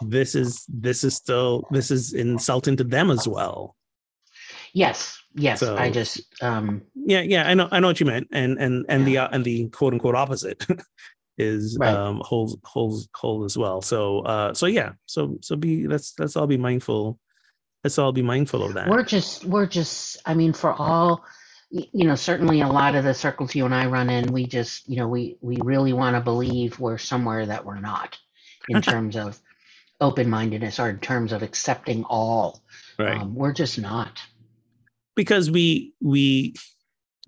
this is, this is still, this is insulting to them as well. Yes, yes. So, I just um yeah, yeah. I know, I know what you meant, and and and the and the quote unquote opposite is right. um holds holds hold as well. So uh so yeah, so so be let's let's all be mindful. Let's all be mindful of that. We're just we're just I mean for all you know certainly a lot of the circles you and I run in we just you know we we really want to believe we're somewhere that we're not in terms of open mindedness or in terms of accepting all. Right. Um, we're just not because we we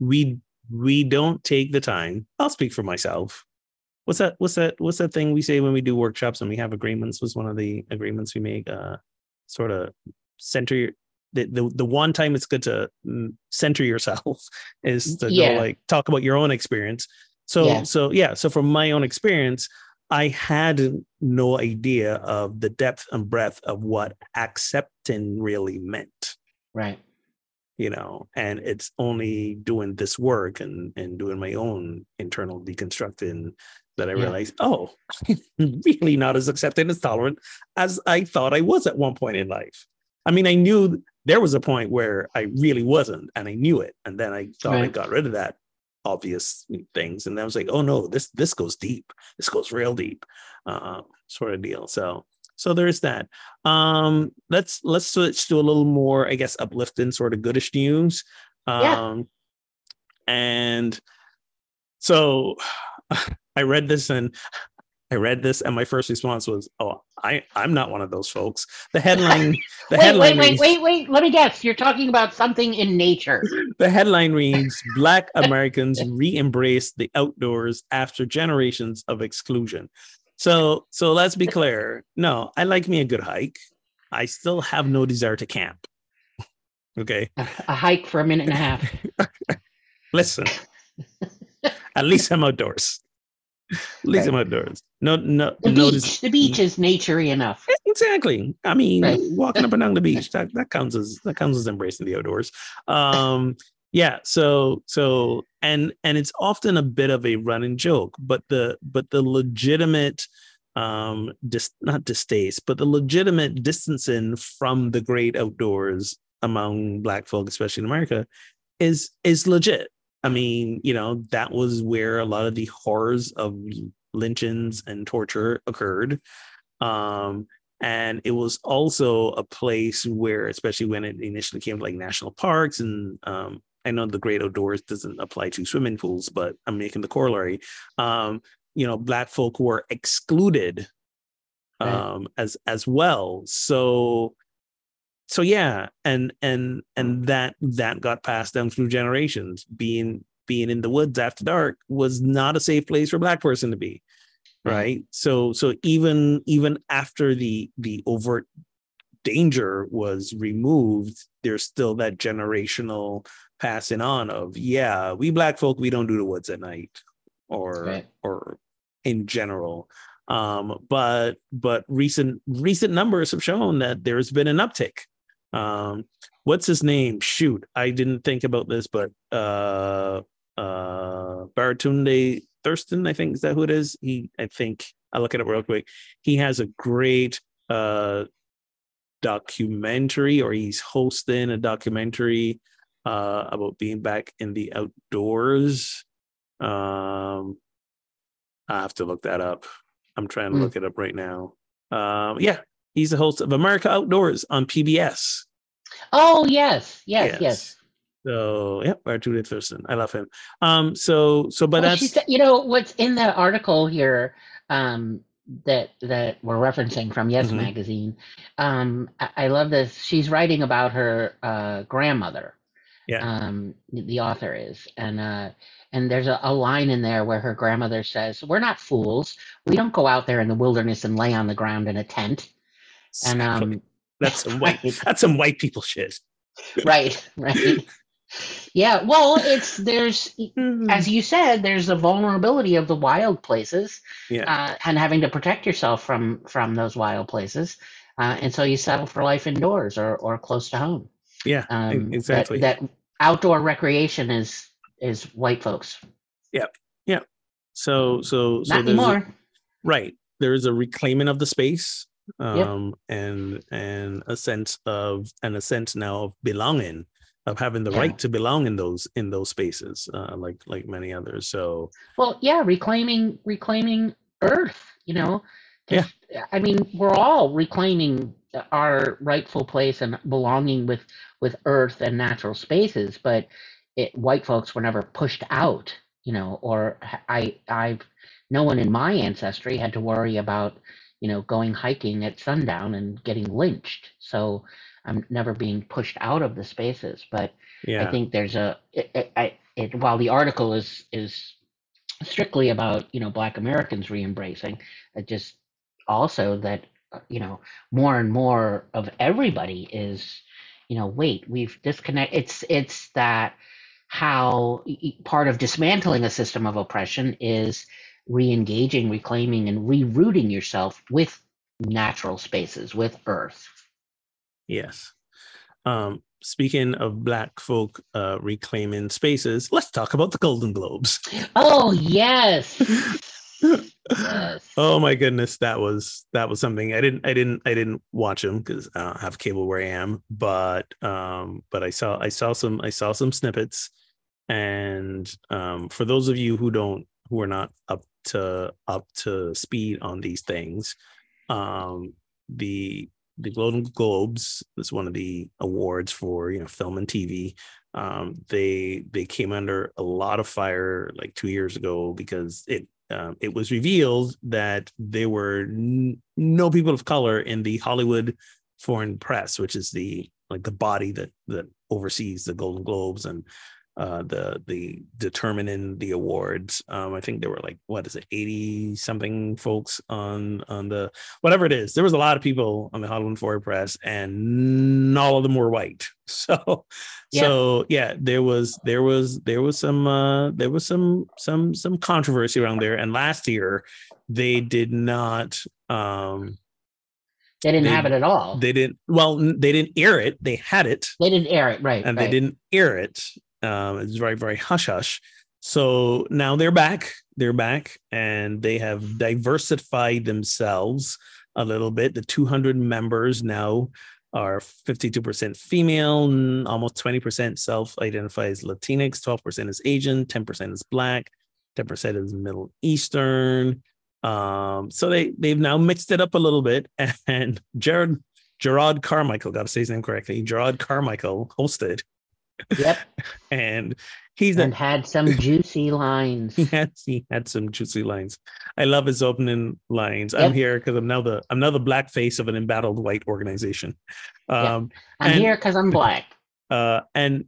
we we don't take the time. I'll speak for myself. What's that what's that what's that thing we say when we do workshops and we have agreements was one of the agreements we make uh sort of center your the, the, the one time it's good to mm, center yourself is to yeah. go like talk about your own experience. So yeah. so yeah so from my own experience i had no idea of the depth and breadth of what accepting really meant. Right you know and it's only doing this work and and doing my own internal deconstructing that i yeah. realized oh i'm really not as accepting as tolerant as i thought i was at one point in life i mean i knew there was a point where i really wasn't and i knew it and then i thought right. i got rid of that obvious things and then i was like oh no this this goes deep this goes real deep uh, sort of deal so so there's that. Um, let's let's switch to a little more, I guess, uplifting sort of goodish news. Um, yeah. and so I read this and I read this and my first response was, "Oh, I I'm not one of those folks." The headline the wait, headline wait, reads, wait, wait, wait, let me guess. You're talking about something in nature. The headline reads, "Black Americans re-embrace the outdoors after generations of exclusion." So so let's be clear. No, I like me a good hike. I still have no desire to camp. Okay. A, a hike for a minute and a half. Listen. At least I'm outdoors. At least I'm outdoors. No, no. The notice, beach. The beach is naturey enough. Exactly. I mean, Right. walking up and down the beach that, that counts as that counts as embracing the outdoors. Um, yeah. So so and and it's often a bit of a running joke, but the but the legitimate um dis, not distaste but the legitimate distancing from the great outdoors among black folk especially in america is is legit i mean you know that was where a lot of the horrors of lynchings and torture occurred um and it was also a place where especially when it initially came to like national parks and um i know the great outdoors doesn't apply to swimming pools but i'm making the corollary um you know black folk were excluded Right. um as as well so so yeah and and and that that got passed down through generations being being in the woods after dark was not a safe place for a black person to be Right. right so so even even after the the overt danger was removed there's still that generational passing on of yeah we black folk we don't do the woods at night or Right. or in general. Um but but recent recent numbers have shown that there's been an uptick. Um what's his name? Shoot i didn't think about this but uh uh baratunde thurston i think is that who it is? He i think i'll look at it real quick. He has a great uh documentary or he's hosting a documentary uh about being back in the outdoors um i have to look that up i'm trying to Hmm. look it up right now um yeah he's the host of america outdoors on pbs Oh yes, yes, yes. so yeah Baratunde thurston i love him um so so but Well, that's said, you know what's in the article here um, that that we're referencing from Yes Mhm. magazine. Um, I, I love this. She's writing about her uh, grandmother. Yeah. Um, the author is, and uh, and there's a, a line in there where her grandmother says, "We're not fools. We don't go out there in the wilderness and lay on the ground in a tent." And um, that's some white right. that's some white people shit right, right. Yeah, well, it's there's as you said, there's a vulnerability of the wild places, yeah uh, and having to protect yourself from from those wild places, uh, and so you settle for life indoors or or close to home. Yeah Um, that- exactly That, outdoor recreation is is white folks. Yep. Yeah. So so so Not there's a- anymore. right there's a reclaiming of the space Yep. um and and a sense of and a sense now of belonging of having the Yeah. right to belong in those in those spaces uh like like many others so Well, yeah, reclaiming reclaiming Earth. You know, yeah. I mean, we're all reclaiming our rightful place and belonging with with Earth and natural spaces, but it, white folks were never pushed out. You know, or I I've no one in my ancestry had to worry about you know going hiking at sundown and getting lynched. So I'm never being pushed out of the spaces, but yeah I think there's a it, it, I, it, while the article is is strictly about you know Black Americans re-embracing, it just also that you know more and more of everybody is you know wait we've disconnected. It's it's that how part of dismantling a system of oppression is re-engaging, reclaiming, and rerouting yourself with natural spaces with Earth. yes um speaking of black folk uh reclaiming spaces let's talk about the golden globes Oh yes, yes. oh my goodness that was that was something. I didn't i didn't i didn't watch them because i don't have cable where i am but um but i saw i saw some i saw some snippets. And um for those of you who don't who are not up to up to speed on these things um the the golden globes is one of the awards for you know film and tv um they they came under a lot of fire like two years ago because it um, it was revealed that there were n- no people of color in the Hollywood Foreign Press, which is the like the body that that oversees the Golden Globes and uh, the the determining the awards. Um, I think there were like what is it, eighty something folks on on the whatever it is. There was a lot of people on the Hollywood Foreign Press, and all of them were white. So, yeah. so yeah, there was there was there was some uh, there was some some some controversy around there. And last year, they did not. Um, they didn't they, have it at all. They didn't. Well, they didn't air it. They had it. They didn't air it, right? And right. they didn't air it. Um, it's very, very hush hush. So now they're back. They're back and they have diversified themselves a little bit. The 200 members now are 52% female, almost 20% self identify as Latinx, 12% is Asian, 10% is Black, 10% is Middle Eastern. Um, so they, they've now mixed it up a little bit. And Jared, Jerrod Carmichael, got to say his name correctly, Gerard Carmichael hosted Yep. and he's and a, had some juicy lines. He had he had some juicy lines. I love his opening lines. Yep. I'm here because I'm now the I'm now the black face of an embattled white organization. Um, yep. I'm and, here because I'm black. Uh, and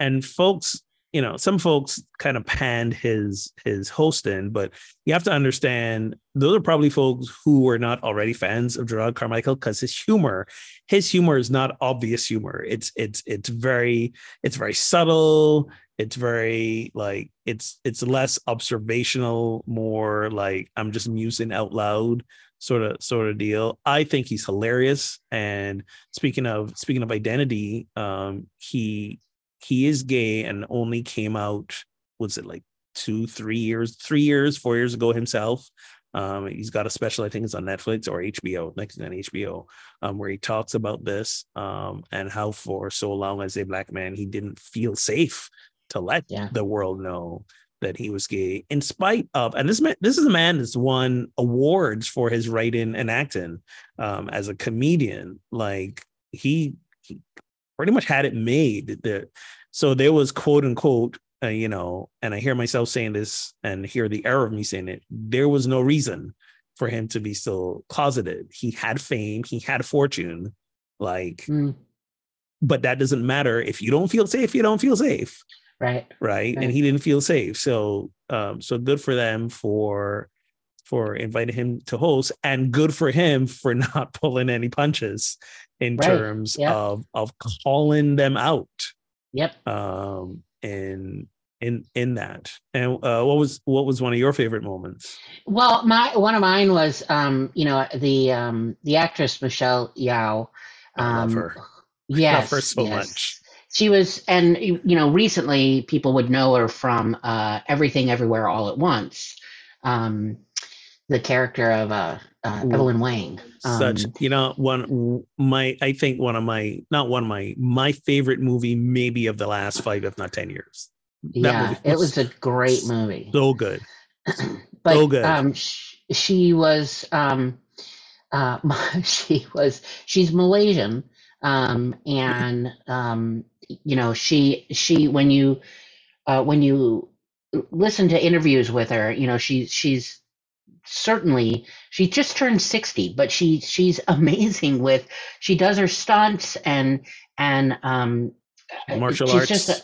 and folks you know some folks kind of panned his his hosting but you have to understand those are probably folks who were not already fans of Jerrod Carmichael because his humor his humor is not obvious humor. It's it's it's very it's very subtle. It's very like it's it's less observational more like i'm just musing out loud sort of sort of deal. I think he's hilarious and speaking of speaking of identity um he he is gay and only came out was it like two three years three years four years ago himself um, he's got a special i think it's on netflix or hbo next on hbo um, where he talks about this um, and how for so long as a black man he didn't feel safe to let yeah. the world know that he was gay in spite of and this man this is a man that's won awards for his writing and acting um, as a comedian like he, he pretty much had it made. That so there was quote unquote, uh, you know, and I hear myself saying this and hear the error of me saying it. There was no reason for him to be so closeted. He had fame, he had fortune, like, mm. but that doesn't matter if you don't feel safe. You don't feel safe, right? Right, right. and he didn't feel safe. So, um, so good for them for for inviting him to host and good for him for not pulling any punches in right. terms yep. of of calling them out. Yep. Um, and in in that. And uh, what was what was one of your favorite moments? Well, my one of mine was um, you know, the um the actress Michelle Yeoh Um, I love her. Yes, love her so yes. much. She was, and you know, recently people would know her from uh, Everything Everywhere All at Once. Um, the character of uh, uh, Evelyn Wang. Um, Such, you know, one my I think one of my not one of my my favorite movie maybe of the last five if not ten years. yeah, was it was a great movie. So good. but so good. Um, she, she was um, uh, she was she's Malaysian, um, and um, you know she she when you uh, when you listen to interviews with her, you know she she's certainly she just turned 60 but she she's amazing with she does her stunts and and um martial arts just a,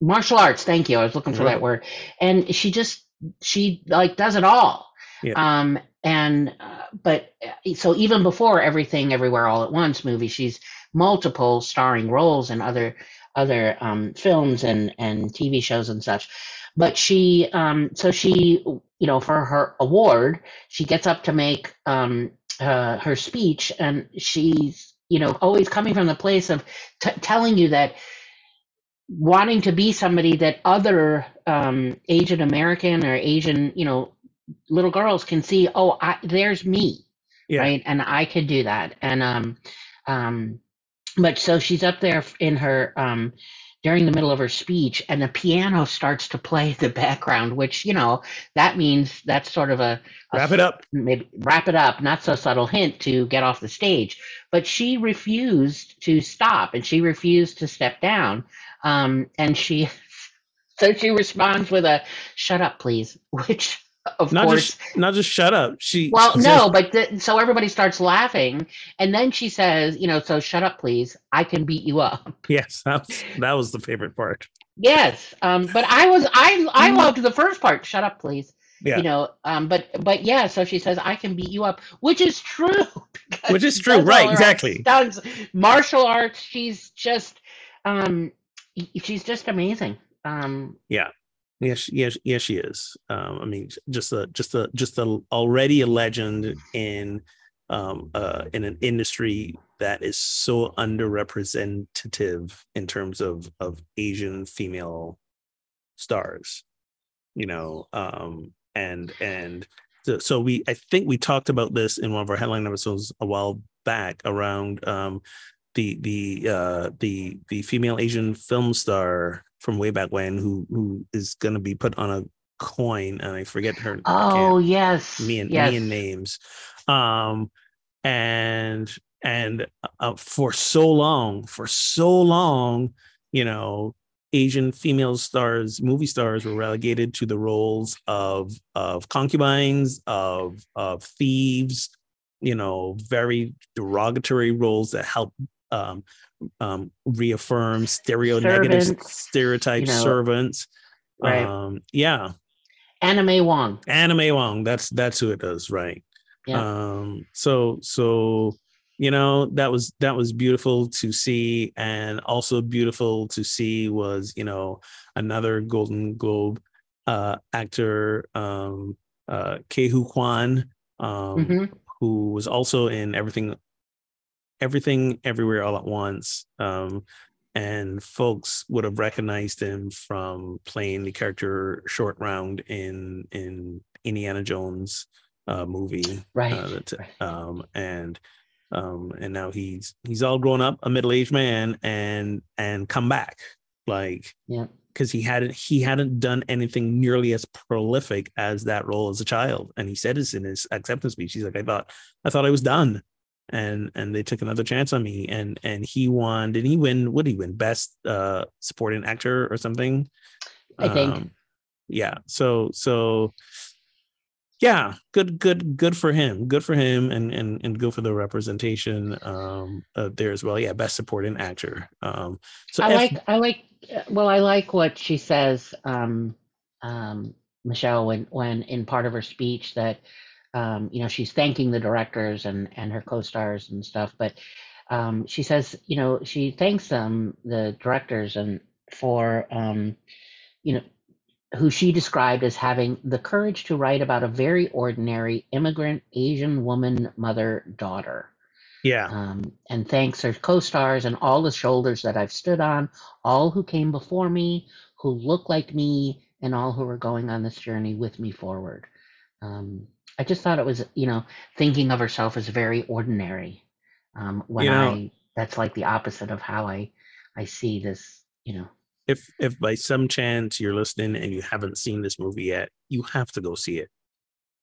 martial arts thank you i was looking for that word. And she just she like does it all. Yeah. um and uh, but uh, so even before everything everywhere all at once movie she's multiple starring roles in other other um films and and tv shows and such. But she um so she you know for her award she gets up to make um uh, her speech and she's you know always coming from the place of t- telling you that wanting to be somebody that other um, asian american or asian you know little girls can see oh I, there's me yeah. right and i could do that and um um but so she's up there in her um during the middle of her speech and the piano starts to play the background which you know that means that's sort of a, a wrap it up. Maybe wrap it up not so subtle hint to get off the stage. But she refused to stop and she refused to step down. Um, and she so she responds with a shut up please which of not course. Just, not just shut up. She well, she no, says- but the, so everybody starts laughing, and then she says, you know, so shut up, please. I can beat you up. yes, that was, that was the favorite part. Yes, um, but I was I I loved the first part. Shut up, please. Yeah. You know, um, but but yeah. So she says, I can beat you up, which is true. Which is true, right, exactly. Martial arts. She's just, um, she's just amazing. Um, Yes, yes, yes, she is. Um, I mean, just a, just a, just a already a legend in, um, uh, in an industry that is so underrepresentative in terms of of Asian female stars. You know, um, and and so, so we, I think we talked about this in one of our headline episodes a while back around um, the the uh, the the female Asian film star from way back when who who is going to be put on a coin and I forget her. Oh yes, me and yes. me and names um and and uh, for so long for so long you know asian female stars movie stars were relegated to the roles of of concubines of of thieves you know very derogatory roles that help um um reaffirm stereo negative Servants, stereotype you know, servants right. um yeah Anna May Wong. anna may wong that's that's who it does right Yeah. um so so you know that was that was beautiful to see and also beautiful to see was you know another golden globe uh actor um uh Ke Huy Quan um Mhm. who was also in everything everything everywhere all at once um and folks would have recognized him from playing the character short round in in indiana jones uh movie Right. uh, right. um and um and now he's he's all grown up a middle-aged man and and come back like Yeah. because he hadn't he hadn't done anything nearly as prolific as that role as a child and he said this in his acceptance speech he's like i thought i thought i was done and and they took another chance on me and and he won. Did he win what did he win? Best uh supporting actor or something? I think. Um, yeah so so yeah good good good for him good for him and and and good for the representation um uh, there as well. Yeah best supporting actor um so I F- like I like uh, well I like what she says um um Michelle when when in part of her speech that um you know she's thanking the directors and and her co-stars and stuff but um she says you know she thanks them the directors and for um you know who she described as having the courage to write about a very ordinary immigrant Asian woman mother daughter yeah um, and thanks her co-stars and all the shoulders that I've stood on, all who came before me, who look like me, and all who are going on this journey with me forward. Um, I just thought it was, you know, thinking of herself as very ordinary. Um, when You know- I, that's like the opposite of how I, I see this, you know. if if by some chance you're listening and you haven't seen this movie yet, you have to go see it.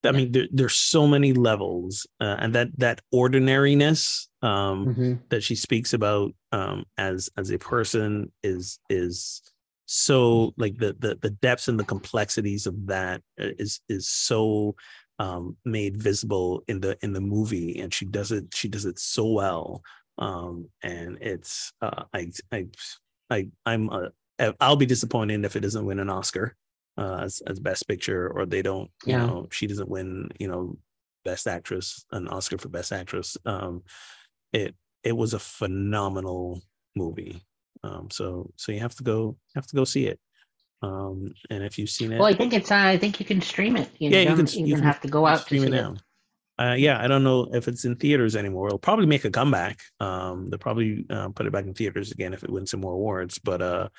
I Yeah. mean, there, there's so many levels, uh, and that that ordinariness um, Mhm. that she speaks about um, as as a person is is so like the the the depths and the complexities of that uh, is is so um, made visible in the in the movie, and she does it she does it so well, um, and it's uh, I I I I'm a uh, I'll be disappointed if it doesn't win an Oscar uh, as as best picture, or they don't. You Yeah. know, she doesn't win. You know, best actress, an Oscar for best actress. Um, it it was a phenomenal movie. Um, so so you have to go have to go see it. Um, and if you've seen it, Well, I think it's, uh, I think you can stream it. You yeah, you don't can even you can have to go out to stream see it it. Uh, yeah, I don't know if it's in theaters anymore. It'll probably make a comeback. Um, they'll probably uh, put it back in theaters again if it wins some more awards. But uh,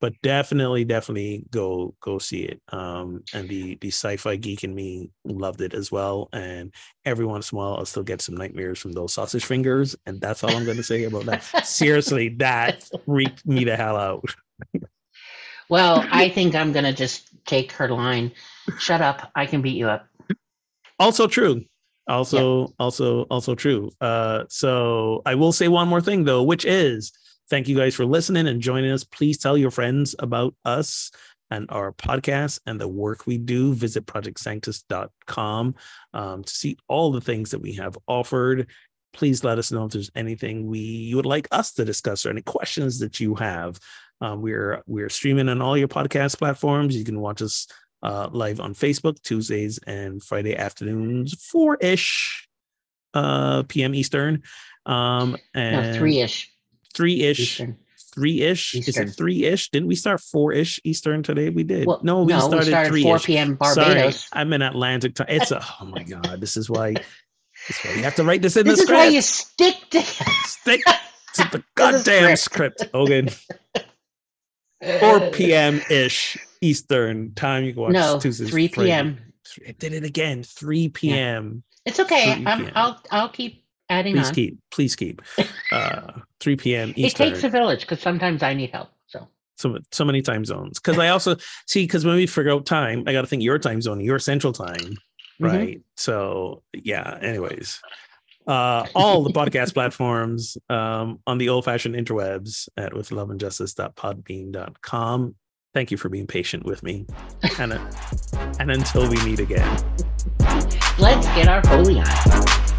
but definitely, definitely go go see it. Um, and the the sci-fi geek in me loved it as well. And every once in a while, I'll still get some nightmares from those sausage fingers. And that's all I'm going to say about that. Seriously, that freaked me the hell out. Well, I think I'm gonna just take her line. Shut up! I can beat you up. also true also also also true uh so i will say one more thing though which is thank you guys for listening and joining us please tell your friends about us and our podcast and the work we do, visit projectsanctus.com um, to see all the things that we have offered. Please let us know if there's anything we you would like us to discuss or any questions that you have. Um, we're we're streaming on all your podcast platforms. You can watch us uh, live on Facebook Tuesdays and Friday afternoons, four ish uh, p.m. Eastern. Um, and no, three ish. Three ish three ish. Is it three ish? Didn't we start four ish Eastern today? We did. Well, no, we no, started, started three 4 p.m. Barbados. Sorry, I'm in Atlantic time. It's a oh my god. This is why. This is why you have to write this in this the script. This is why you stick to stick to the goddamn script, Ogun. 4 p.m. ish Eastern time. You can watch no, Tuesdays. 3 p.m. I did it again. 3 p.m. Yeah. It's okay. i I'll I'll keep adding please on. keep please keep uh 3 p.m Eastern. it takes a village because sometimes i need help so so so many time zones because i also see because when we figure out time i got to think your time zone your central time mm-hmm. right mm-hmm. so yeah anyways uh all the podcast platforms um on the old-fashioned interwebs at with love and justice.podbean.com thank you for being patient with me. And and until we meet again. Let's get our holy on